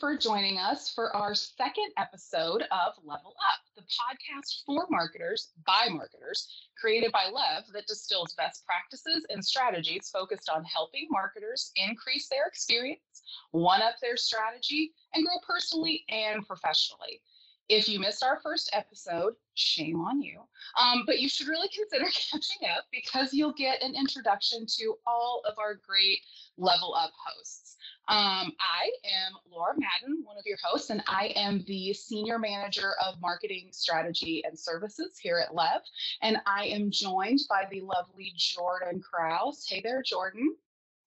for joining us for our second episode of Level Up, the podcast for marketers by marketers, created by Lev that distills best practices and strategies focused on helping marketers increase their experience, one up their strategy, and grow personally and professionally. If you missed our first episode, shame on you. Um, but you should really consider catching up because you'll get an introduction to all of our great Level Up hosts. Um, I am Laura Madden, one of your hosts, and I am the Senior Manager of Marketing Strategy and Services here at Lev. And I am joined by the lovely Jordan Kraus. Hey there, Jordan.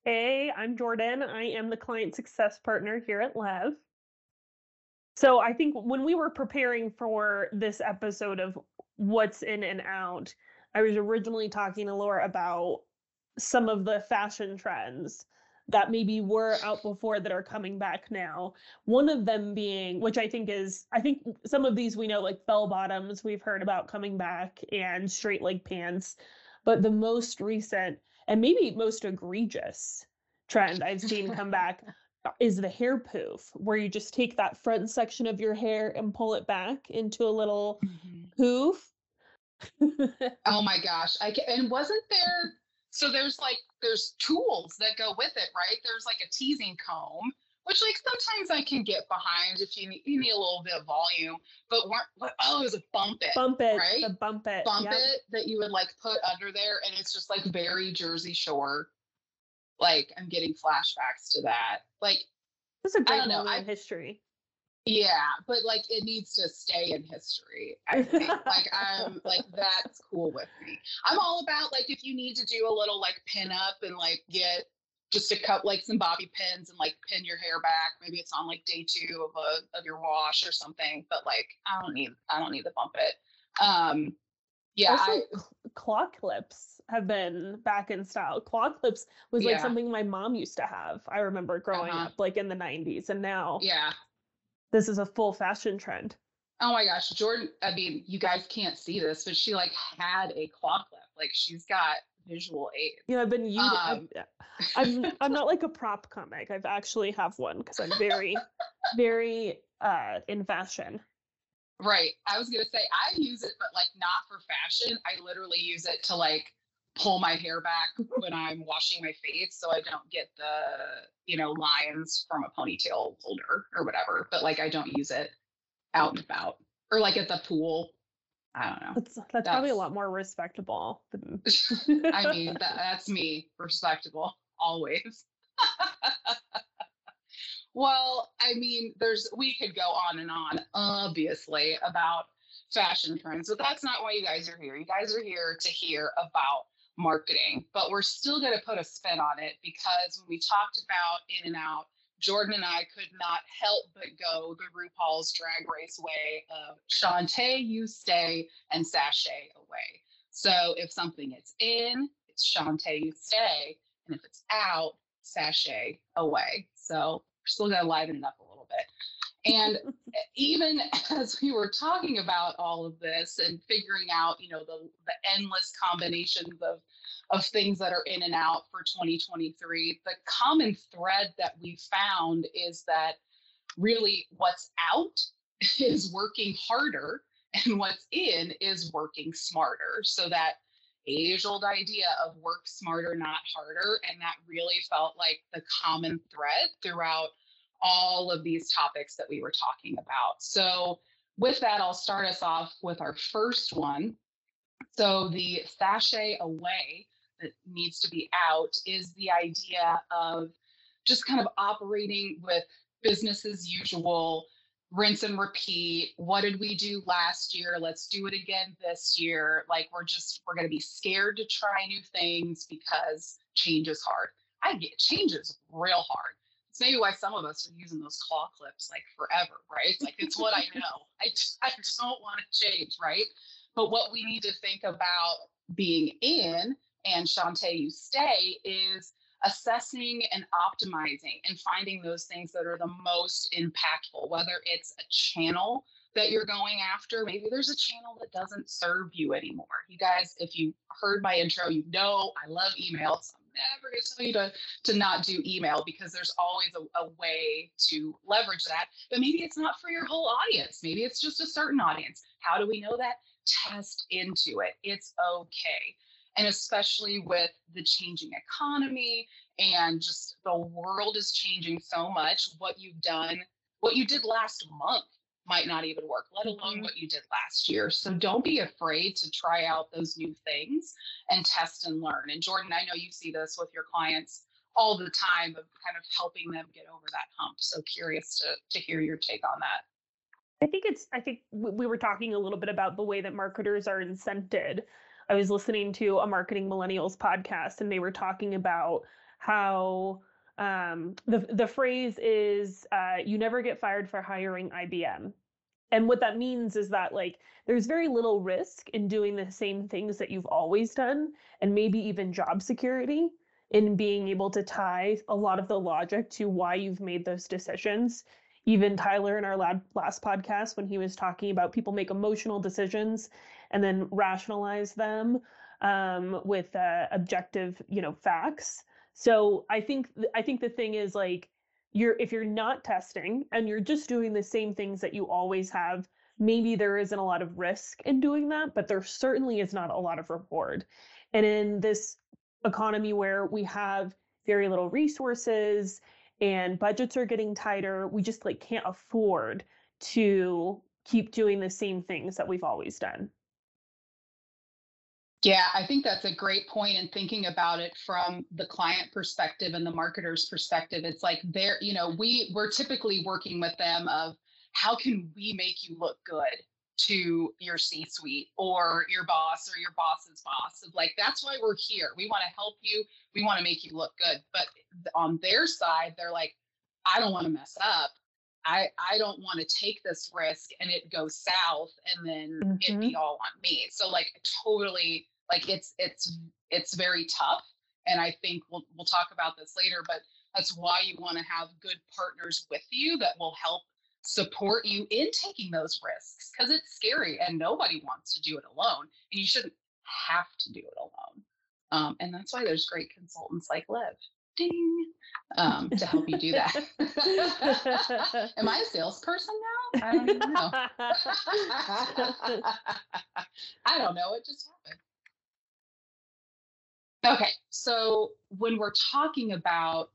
Hey, I'm Jordan. I am the Client Success Partner here at Lev. So I think when we were preparing for this episode of What's In and Out, I was originally talking to Laura about some of the fashion trends that maybe were out before that are coming back now. One of them being, which I think is, I think some of these we know, like bell bottoms, we've heard about coming back, and straight leg pants. But the most recent and maybe most egregious trend I've seen come back is the hair poof, where you just take that front section of your hair and pull it back into a little mm-hmm. poof. oh my gosh. I can, and wasn't there so there's like there's tools that go with it, right? There's like a teasing comb, which like sometimes I can get behind if you need, you need a little bit of volume. But what, oh, it was a bump it, bump it, right? The bump it, bump yep. it that you would like put under there, and it's just like very Jersey Shore. Like I'm getting flashbacks to that. Like it's a great moment in history. Yeah, but like it needs to stay in history. I think like I'm like that's cool with me. I'm all about like if you need to do a little like pin up and like get just a cut like some bobby pins and like pin your hair back. Maybe it's on like day two of a of your wash or something. But like I don't need I don't need to bump it. Um yeah, also, I, claw clips have been back in style. Claw clips was like yeah. something my mom used to have. I remember growing uh-huh. up like in the 90s and now Yeah this is a full fashion trend. Oh my gosh, Jordan, I mean, you guys can't see this, but she like had a claw clip. Like she's got visual aids. Yeah, I've been using um, I'm I'm not like a prop comic. I've actually have one because I'm very, very uh in fashion. Right. I was gonna say I use it, but like not for fashion. I literally use it to like pull my hair back when I'm washing my face so I don't get the, you know, lines from a ponytail holder or whatever. But like I don't use it out and about or like at the pool. I don't know. That's, that's, that's probably a lot more respectable. Than... I mean, that, that's me, respectable always. well, I mean, there's we could go on and on, obviously, about fashion trends, but that's not why you guys are here. You guys are here to hear about marketing, but we're still going to put a spin on it because when we talked about In and Out, Jordan and I could not help but go the RuPaul's Drag Race way of Shantay, you stay, and sashay away. So if something is in, it's Shantay, you stay, and if it's out, sashay away. So we're still going to liven it up a little bit. And even as we were talking about all of this and figuring out, you know, the the endless combinations of of things that are in and out for 2023, the common thread that we found is that really what's out is working harder and what's in is working smarter. So that age old idea of work smarter, not harder. And that really felt like the common thread throughout all of these topics that we were talking about. So, with that, I'll start us off with our first one. So, the sashay away that needs to be out is the idea of just kind of operating with business as usual, rinse and repeat. What did we do last year? Let's do it again this year. Like we're just we're going to be scared to try new things because change is hard. I get change is real hard. It's maybe why some of us are using those claw clips like forever, right? Like it's what I know. I I just don't want to change, right? But what we need to think about being in and Shantay You Stay is assessing and optimizing and finding those things that are the most impactful, whether it's a channel that you're going after. Maybe there's a channel that doesn't serve you anymore. You guys, if you heard my intro, you know I love emails. Never going to tell you to, to not do email because there's always a, a way to leverage that. But maybe it's not for your whole audience. Maybe it's just a certain audience. How do we know that? Test into it. It's okay. And especially with the changing economy and just the world is changing so much, what you've done, what you did last month might not even work, let alone mm-hmm. what you did last year. So don't be afraid to try out those new things and test and learn. And Jordan, I know you see this with your clients all the time of kind of helping them get over that hump. So curious to to hear your take on that. I think it's I think we were talking a little bit about the way that marketers are incented. I was listening to a marketing millennials podcast and they were talking about how um, the the phrase is uh, "you never get fired for hiring IBM," and what that means is that like there's very little risk in doing the same things that you've always done, and maybe even job security in being able to tie a lot of the logic to why you've made those decisions. Even Tyler in our last podcast, when he was talking about people make emotional decisions and then rationalize them um, with uh, objective, you know, facts so I think I think the thing is like you're if you're not testing and you're just doing the same things that you always have, maybe there isn't a lot of risk in doing that, but there certainly is not a lot of reward. And in this economy where we have very little resources and budgets are getting tighter, we just like can't afford to keep doing the same things that we've always done. Yeah, I think that's a great point in thinking about it from the client perspective and the marketer's perspective. It's like they're, you know, we we're typically working with them of how can we make you look good to your C-suite or your boss or your boss's boss. Of like that's why we're here. We want to help you. We want to make you look good. But on their side, they're like, I don't want to mess up. I, I don't want to take this risk and it goes south and then mm-hmm. it be all on me. So like totally like it's it's it's very tough. And I think we'll we'll talk about this later, but that's why you want to have good partners with you that will help support you in taking those risks because it's scary and nobody wants to do it alone. And you shouldn't have to do it alone. Um, and that's why there's great consultants like Lev ding, um, to help you do that. Am I a salesperson now? I don't know. I don't know. It just happened. Okay, so when we're talking about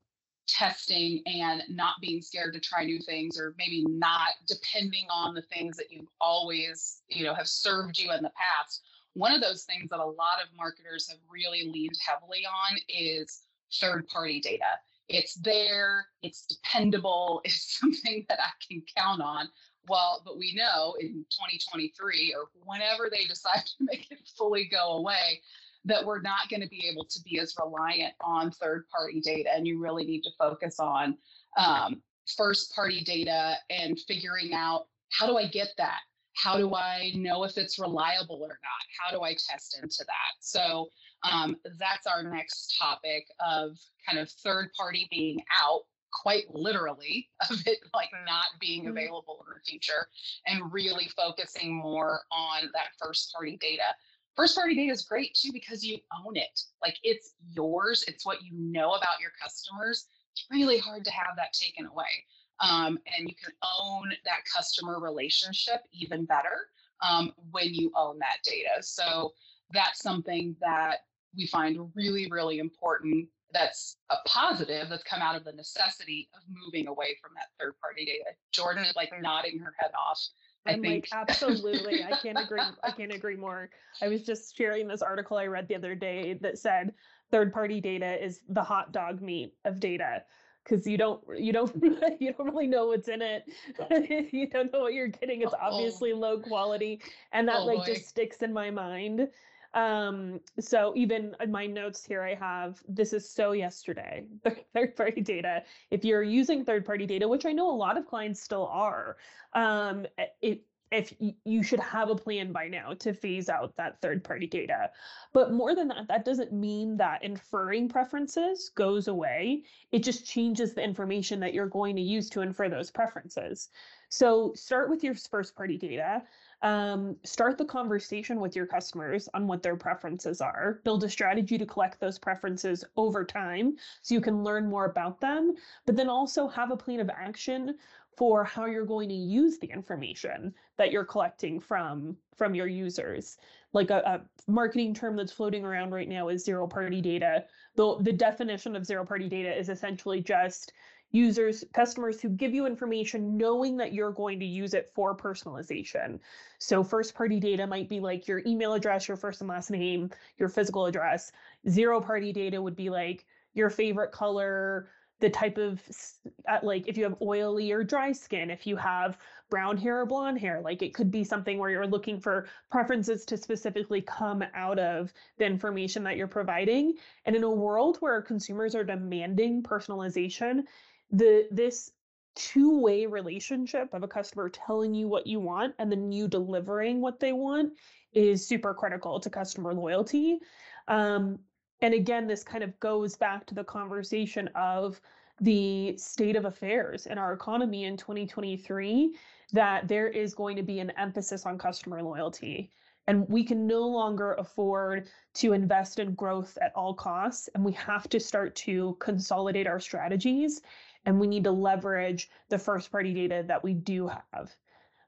testing and not being scared to try new things or maybe not depending on the things that you've always you know have served you in the past one of those things that a lot of marketers have really leaned heavily on is third party data. It's there, it's dependable, it's something that I can count on. Well, but we know in 2023 or whenever they decide to make it fully go away, that we're not going to be able to be as reliant on third party data. And you really need to focus on um, first party data and figuring out how do I get that? How do I know if it's reliable or not? How do I test into that? So um, that's our next topic of kind of third party being out quite literally of it like not being mm-hmm. available in the future and really focusing more on that first party data. First party data is great too because you own it. Like it's yours. It's what you know about your customers. It's really hard to have that taken away. Um, and you can own that customer relationship even better um, when you own that data. So that's something that we find really, really important. That's a positive that's come out of the necessity of moving away from that third party data. Jordan is like nodding her head off. I'm like, absolutely. I can't agree. I can't agree more. I was just sharing this article I read the other day that said third party data is the hot dog meat of data because you don't you don't you don't really know what's in it you don't know what you're getting it's oh. obviously oh. low quality and that oh, like boy. just sticks in my mind um, so even in my notes here, I have this is so yesterday, third party data. If you're using third party data, which I know a lot of clients still are, um, it, if you should have a plan by now to phase out that third party data. But more than that, that doesn't mean that inferring preferences goes away. It just changes the information that you're going to use to infer those preferences. So start with your first party data um, start the conversation with your customers on what their preferences are. Build a strategy to collect those preferences over time so you can learn more about them, but then also have a plan of action for how you're going to use the information that you're collecting from from your users like a, a, marketing term that's floating around right now is zero party data the, the definition of zero party data is essentially just users customers who give you information knowing that you're going to use it for personalization. So first party data might be like your email address your first and last name your physical address. Zero party data would be like your favorite color the type of uh, like if you have oily or dry skin if you have brown hair or blonde hair like it could be something where you're looking for preferences to specifically come out of the information that you're providing. And in a world where consumers are demanding personalization the this two-way relationship of a customer telling you what you want and then you delivering what they want is super critical to customer loyalty um, and again, this kind of goes back to the conversation of the state of affairs in our economy in 2023 that there is going to be an emphasis on customer loyalty. And we can no longer afford to invest in growth at all costs. And we have to start to consolidate our strategies. And we need to leverage the first party data that we do have.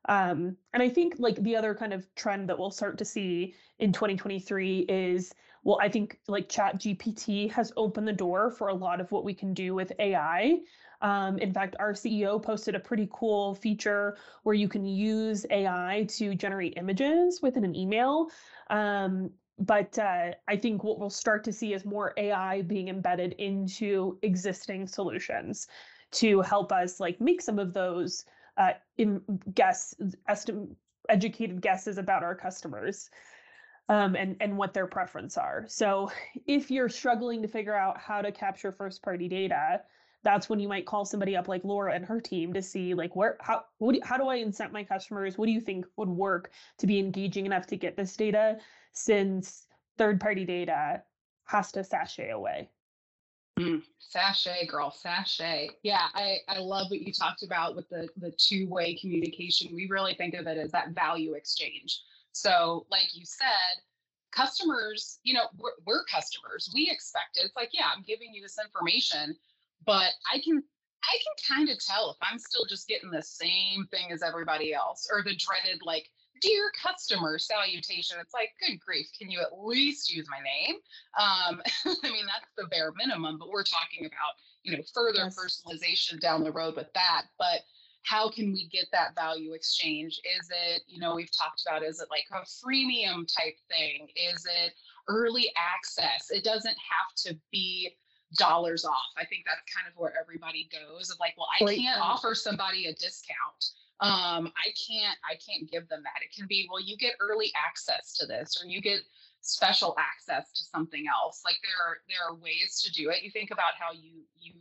Um, and I think like the other kind of trend that we'll start to see in 2023 is well, I think like Chat GPT has opened the door for a lot of what we can do with AI. Um, in fact, our CEO posted a pretty cool feature where you can use AI to generate images within an email. Um, but uh, I think what we'll start to see is more AI being embedded into existing solutions to help us like make some of those uh, in guess estim- educated guesses about our customers um, and and what their preference are. So if you're struggling to figure out how to capture first party data, that's when you might call somebody up like Laura and her team to see like where how what do, how do I incent my customers? What do you think would work to be engaging enough to get this data? Since third party data has to sashay away. Mm, sashay, girl, sashay. Yeah, I, I love what you talked about with the the two way communication. We really think of it as that value exchange. So, like you said, customers, you know, we're, we're customers. We expect it. It's like, yeah, I'm giving you this information, but I can I can kind of tell if I'm still just getting the same thing as everybody else or the dreaded like dear customer salutation. It's like, good grief, can you at least use my name? Um, I mean, that's the bare minimum, but we're talking about, you know, further yes. personalization down the road with that. But how can we get that value exchange? Is it, you know, we've talked about, is it like a freemium type thing? Is it early access? It doesn't have to be dollars off. I think that's kind of where everybody goes of like, well, I can't offer somebody a discount. Um, I can't, I can't give them that. It can be, well, you get early access to this, or you get special access to something else. Like there are there are ways to do it. You think about how you you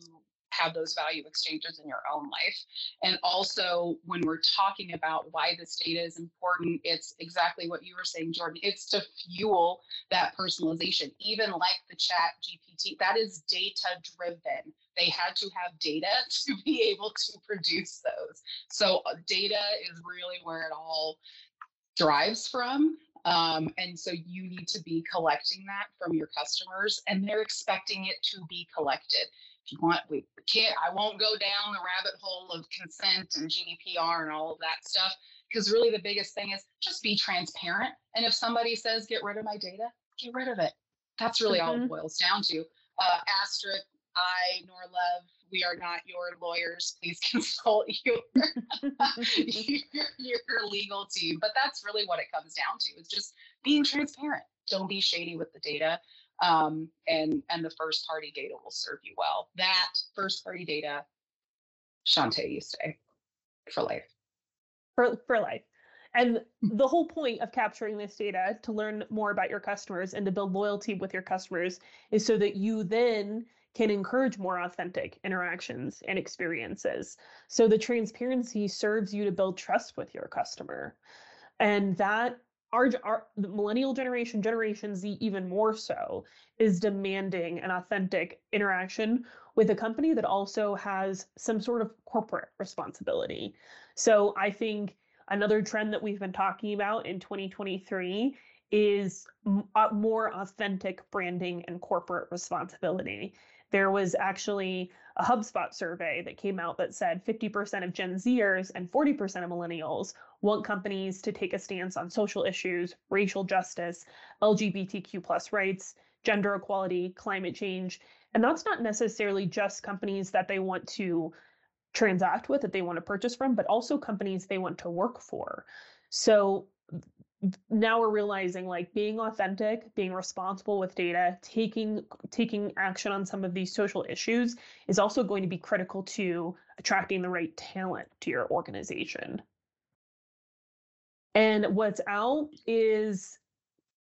have those value exchanges in your own life. And also, when we're talking about why this data is important, it's exactly what you were saying, Jordan. It's to fuel that personalization. Even like the chat GPT, that is data driven. They had to have data to be able to produce those. So, uh, data is really where it all drives from. Um, and so you need to be collecting that from your customers, and they're expecting it to be collected if you want, we can't, I won't go down the rabbit hole of consent and GDPR and all of that stuff because really the biggest thing is just be transparent. And if somebody says, get rid of my data, get rid of it. That's really mm-hmm. all it mm-hmm. boils down to. Uh, asterisk, I nor Lev, we are not your lawyers. Please consult your, your, your legal team. But that's really what it comes down to is just being transparent. Don't be shady with the data um, and and the first party data will serve you well. That first party data, Shantay, you stay for life. For for life. And the whole point of capturing this data to learn more about your customers and to build loyalty with your customers is so that you then can encourage more authentic interactions and experiences. So the transparency serves you to build trust with your customer. And that our, our the millennial generation, Generation Z, even more so, is demanding an authentic interaction with a company that also has some sort of corporate responsibility. So I think another trend that we've been talking about in 2023 is uh, more authentic branding and corporate responsibility. There was actually a HubSpot survey that came out that said 50% of Gen Zers and 40% of millennials want companies to take a stance on social issues, racial justice, LGBTQ plus rights, gender equality, climate change. And that's not necessarily just companies that they want to transact with, that they want to purchase from, but also companies they want to work for. So now we're realizing like being authentic being responsible with data taking taking action on some of these social issues is also going to be critical to attracting the right talent to your organization. And what's out is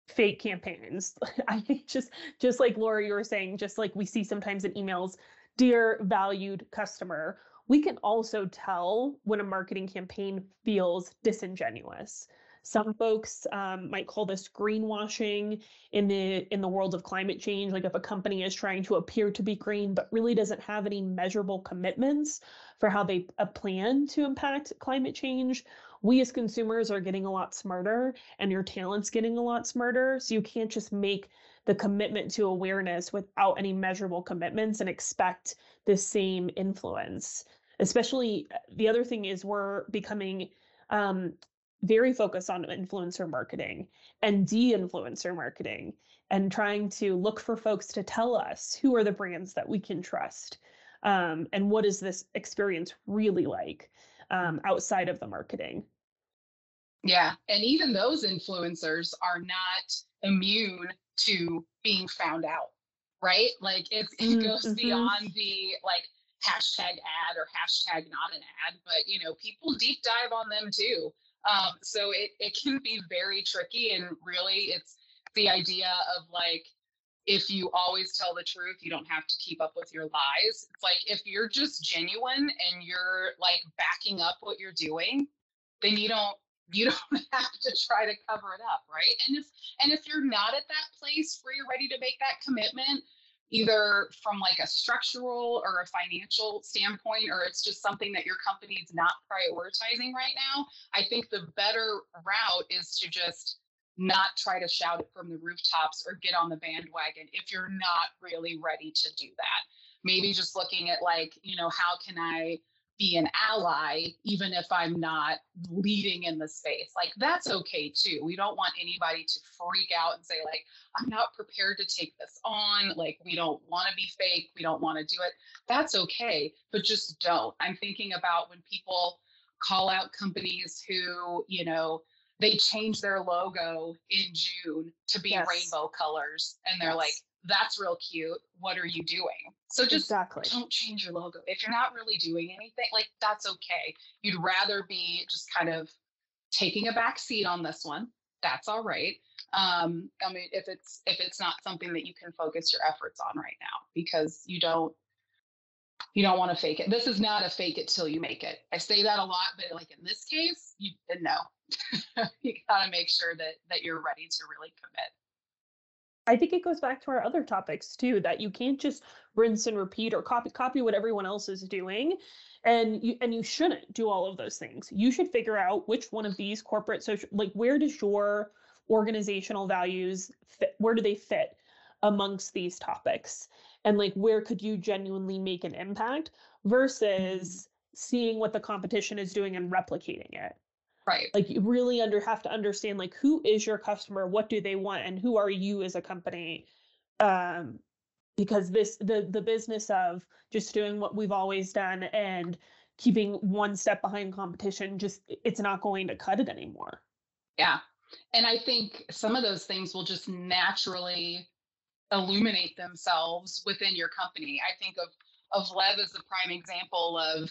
fake campaigns. I just just like laura you were saying just like we see sometimes in emails dear valued customer we can also tell when a marketing campaign feels disingenuous some folks um, might call this greenwashing in the in the world of climate change. Like if a company is trying to appear to be green but really doesn't have any measurable commitments for how they uh, plan to impact climate change, we as consumers are getting a lot smarter, and your talent's getting a lot smarter. So you can't just make the commitment to awareness without any measurable commitments and expect the same influence. Especially uh, the other thing is we're becoming um, very focused on influencer marketing and de-influencer marketing and trying to look for folks to tell us who are the brands that we can trust um, and what is this experience really like um, outside of the marketing. Yeah and even those influencers are not immune to being found out right? Like it, it mm, goes mm-hmm. beyond the like hashtag ad or hashtag not an ad but you know people deep dive on them too um, so it, it can be very tricky. And really, it's the idea of like, if you always tell the truth, you don't have to keep up with your lies. It's like if you're just genuine and you're like backing up what you're doing, then you don't you don't have to try to cover it up, right? And if and if you're not at that place where you're ready to make that commitment, either from like a structural or a financial standpoint, or it's just something that your company is not prioritizing right now, I think the better route is to just not try to shout it from the rooftops or get on the bandwagon if you're not really ready to do that. Maybe just looking at like, you know, how can I be an ally even if I'm not leading in the space. Like that's okay too. We don't want anybody to freak out and say like I'm not prepared to take this on, like we don't want to be fake, we don't want to do it. That's okay, but just don't. I'm thinking about when people call out companies who, you know, they change their logo in June to be yes. rainbow colors and they're yes. like that's real cute. What are you doing? So just exactly. don't change your logo. If you're not really doing anything, like that's okay. You'd rather be just kind of taking a back seat on this one. That's all right. Um, I mean, if it's if it's not something that you can focus your efforts on right now, because you don't you don't want to fake it. This is not a fake it till you make it. I say that a lot, but like in this case, you no. you got to make sure that that you're ready to really commit. I think it goes back to our other topics too that you can't just rinse and repeat or copy copy what everyone else is doing and you and you shouldn't do all of those things. You should figure out which one of these corporate social like where does your organizational values fit where do they fit amongst these topics and like where could you genuinely make an impact versus mm-hmm. seeing what the competition is doing and replicating it right. like you really under have to understand like who is your customer what do they want and who are you as a company? Um because this the the business of just doing what we've always done and keeping one step behind competition just it's not going to cut it anymore. Yeah. And i think some of those things will just naturally illuminate themselves within your company. I think of of lev as a prime example of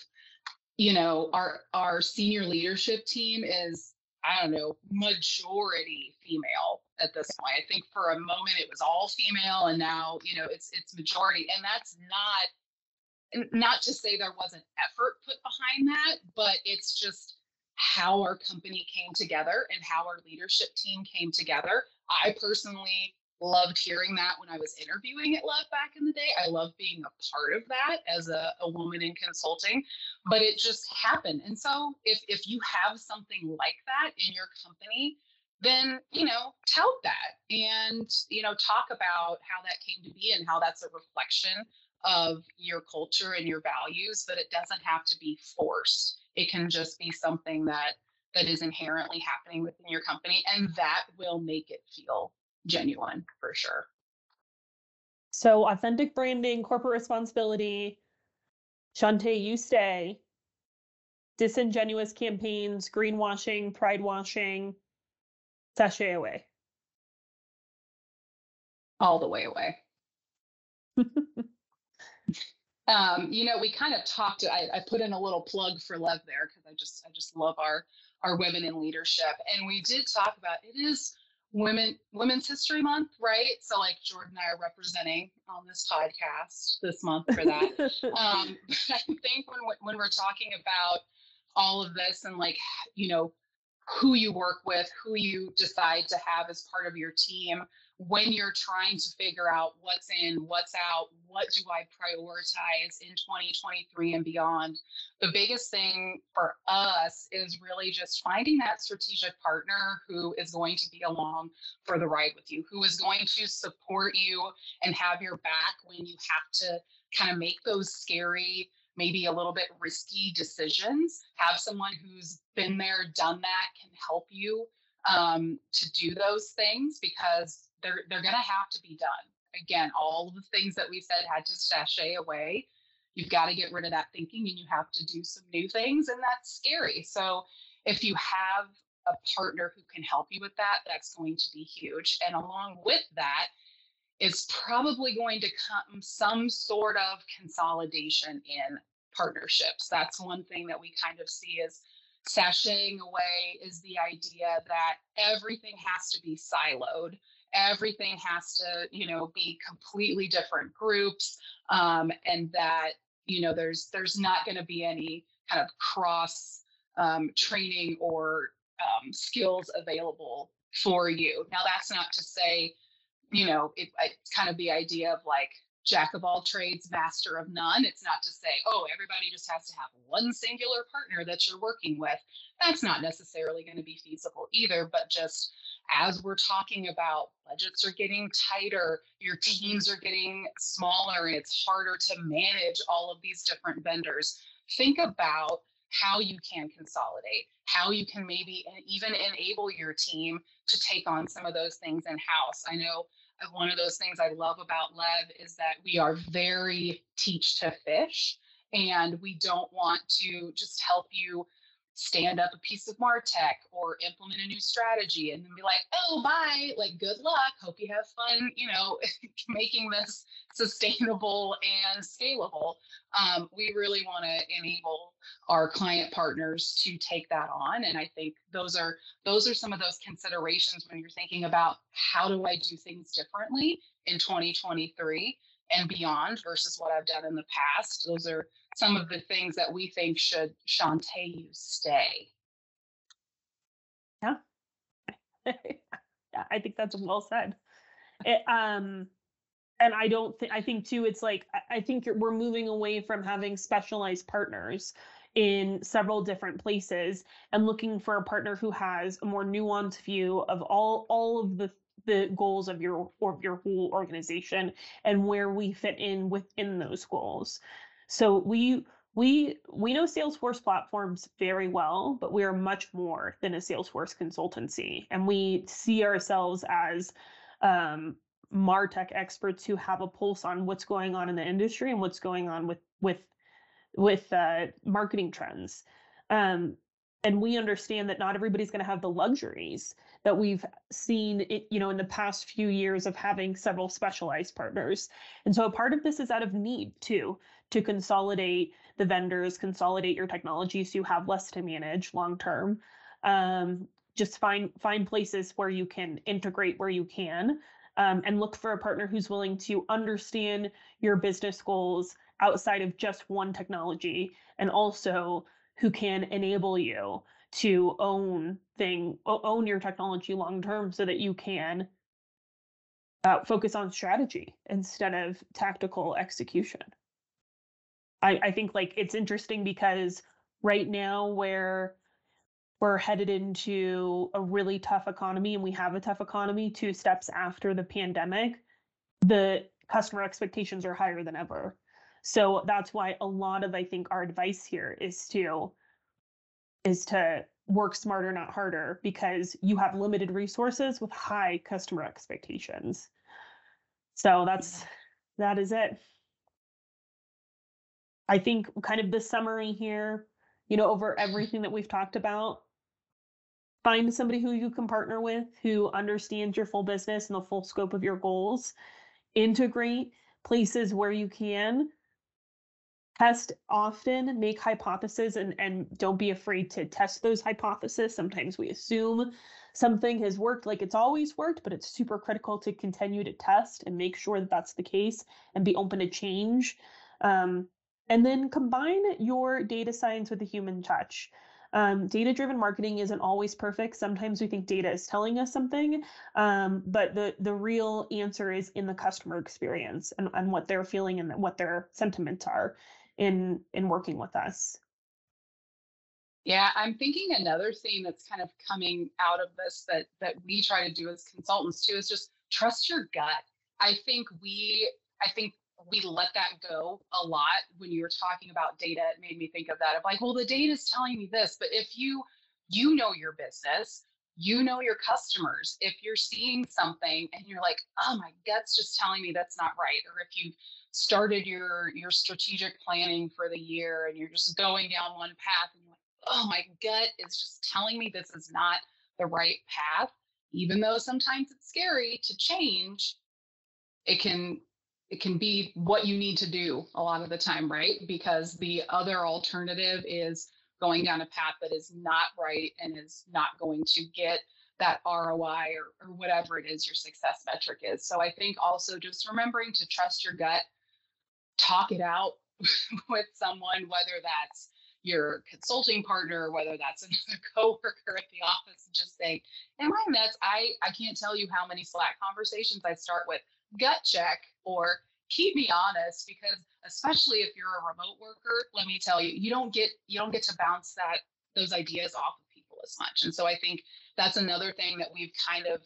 you know, our our senior leadership team is I don't know, majority female at this point. I think for a moment it was all female and now, you know, it's it's majority and that's not not to say there wasn't effort put behind that, but it's just how our company came together and how our leadership team came together. I personally loved hearing that when I was interviewing at Lev back in the day. I love being a part of that as a, a woman in consulting, but it just happened. And so if if you have something like that in your company, then you know tout that and you know talk about how that came to be and how that's a reflection of your culture and your values but it doesn't have to be forced it can just be something that that is inherently happening within your company and that will make it feel genuine for sure. So authentic branding corporate responsibility. Shantay, you stay. Disingenuous campaigns greenwashing pride washing. Sashay away. All the way away. Um, you know, we kind of talked. I, I, put in a little plug for Lev there because I just I just love our our women in leadership, and we did talk about it is women Women's History Month, right? So like Jordan and I are representing on this podcast this month for that. um, I think when when we're talking about all of this and like you know who you work with, who you decide to have as part of your team, when you're trying to figure out what's in, what's out, what do I prioritize in 2023 and beyond, the biggest thing for us is really just finding that strategic partner who is going to be along for the ride with you, who is going to support you and have your back when you have to kind of make those scary maybe a little bit risky decisions have someone who's been there done that can help you um, to do those things because they're they're going to have to be done. Again, all the things that we said had to sashay away. You've got to get rid of that thinking and you have to do some new things, and that's scary. So, if you have a partner who can help you with that, that's going to be huge. And along with that is probably going to come some sort of consolidation in partnerships. That's one thing that we kind of see as sashaying away is the idea that everything has to be siloed everything has to you know be completely different groups um, and that you know there's there's not going to be any kind of cross um, training or um, skills available for you now that's not to say you know it, it's kind of the idea of like jack of all trades master of none it's not to say oh everybody just has to have one singular partner that you're working with that's not necessarily going to be feasible either but just as we're talking about budgets are getting tighter, your mm-hmm. teams are getting smaller, and it's harder to manage all of these different vendors. Think about how you can consolidate, how you can maybe even enable your team to take on some of those things in house. I know one of those things I love about Lev is that we are very teach to fish and we don't want to just help you stand up a piece of martech or implement a new strategy and then be like oh bye like good luck. Hope you have fun you know making this sustainable and scalable. Um, we really want to enable our client partners to take that on and i think those are those are some of those considerations when you're thinking about how do i do things differently in 2023 and beyond versus what i've done in the past. Those are some of the things that we think should Shantay you stay. Yeah. I think that's well said. It, um, and I don't think I think too. It's like I, I think we're moving away from having specialized partners in several different places and looking for a partner who has a more nuanced view of all all of the the goals of your or your whole organization and where we fit in within those goals. So we we we know Salesforce platforms very well, but we are much more than a Salesforce consultancy, and we see ourselves as um, martech experts who have a pulse on what's going on in the industry and what's going on with with with uh, marketing trends. Um, and we understand that not everybody's going to have the luxuries that we've seen it, you know in the past few years of having several specialized partners. And so a part of this is out of need too to consolidate the vendors consolidate your technology so you have less to manage long term. Um, just find find places where you can integrate where you can um, and look for a partner who's willing to understand your business goals outside of just one technology and also who can enable you to own thing own your technology long term so that you can uh, focus on strategy instead of tactical execution. I, I think like it's interesting because right now where we're headed into a really tough economy and we have a tough economy two steps after the pandemic the customer expectations are higher than ever so that's why a lot of i think our advice here is to is to work smarter not harder because you have limited resources with high customer expectations. So that's that is it. I think kind of the summary here you know over everything that we've talked about find somebody who you can partner with who understands your full business and the full scope of your goals. Integrate places where you can test often make hypotheses and, and don't be afraid to test those hypotheses. Sometimes we assume something has worked like it's always worked but it's super critical to continue to test and make sure that that's the case and be open to change. Um, and then combine your data science with the human touch. Um, data driven marketing isn't always perfect. Sometimes we think data is telling us something, um, but the, the real answer is in the customer experience and, and what they're feeling and what their sentiments are in, in working with us. Yeah, I'm thinking another thing that's kind of coming out of this that that we try to do as consultants too is just trust your gut. I think we I think we let that go a lot when you were talking about data it made me think of that of like well the data is telling me this but if you you know your business you know your customers if you're seeing something and you're like oh my gut's just telling me that's not right or if you started your your strategic planning for the year and you're just going down one path and you're like oh my gut is just telling me this is not the right path even though sometimes it's scary to change it can it can be what you need to do a lot of the time, right? Because the other alternative is going down a path that is not right and is not going to get that ROI or, or whatever it is your success metric is. So I think also just remembering to trust your gut, talk it out with someone, whether that's your consulting partner, whether that's another coworker at the office, just saying, Am I nuts? I, I can't tell you how many Slack conversations I start with gut check or keep me honest because especially if you're a remote worker let me tell you you don't get you don't get to bounce that those ideas off of people as much. And so i think that's another thing that we've kind of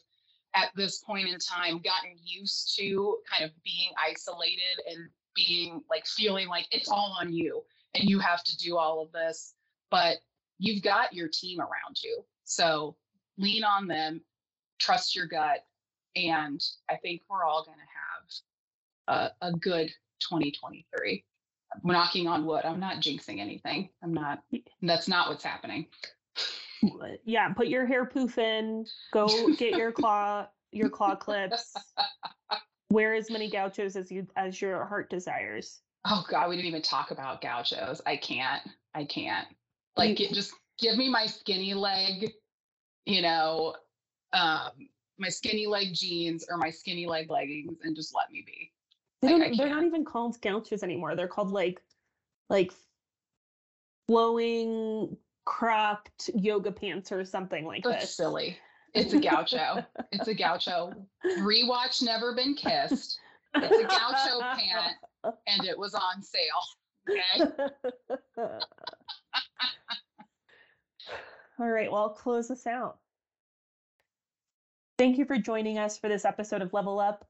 at this point in time gotten used to kind of being isolated and being like feeling like it's all on you and you have to do all of this but you've got your team around you. So lean on them trust your gut and I think we're all going to a, a good 2023. I'm knocking on wood. I'm not jinxing anything. I'm not, that's not what's happening. Yeah, put your hair poof in, go get your claw, your claw clips. Wear as many gauchos as you as your heart desires. Oh God, we didn't even talk about gauchos. I can't. I can't. Like, you, just give me my skinny leg, you know, um, my skinny leg jeans or my skinny leg leggings and just let me be. They don't, they're not even called gauchos anymore. They're called like like flowing cropped yoga pants or something like That's this. silly. It's a gaucho. it's a gaucho. Rewatch Never Been Kissed. It's a gaucho pant and it was on sale. Okay. All right, well, I'll close this out. Thank you for joining us for this episode of Level Up.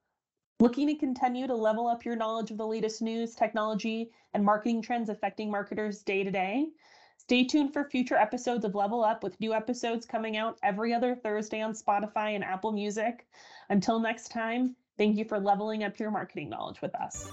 Looking to continue to level up your knowledge of the latest news, technology, and marketing trends affecting marketers day to day? Stay tuned for future episodes of Level Up with new episodes coming out every other Thursday on Spotify and Apple Music. Until next time, thank you for leveling up your marketing knowledge with us.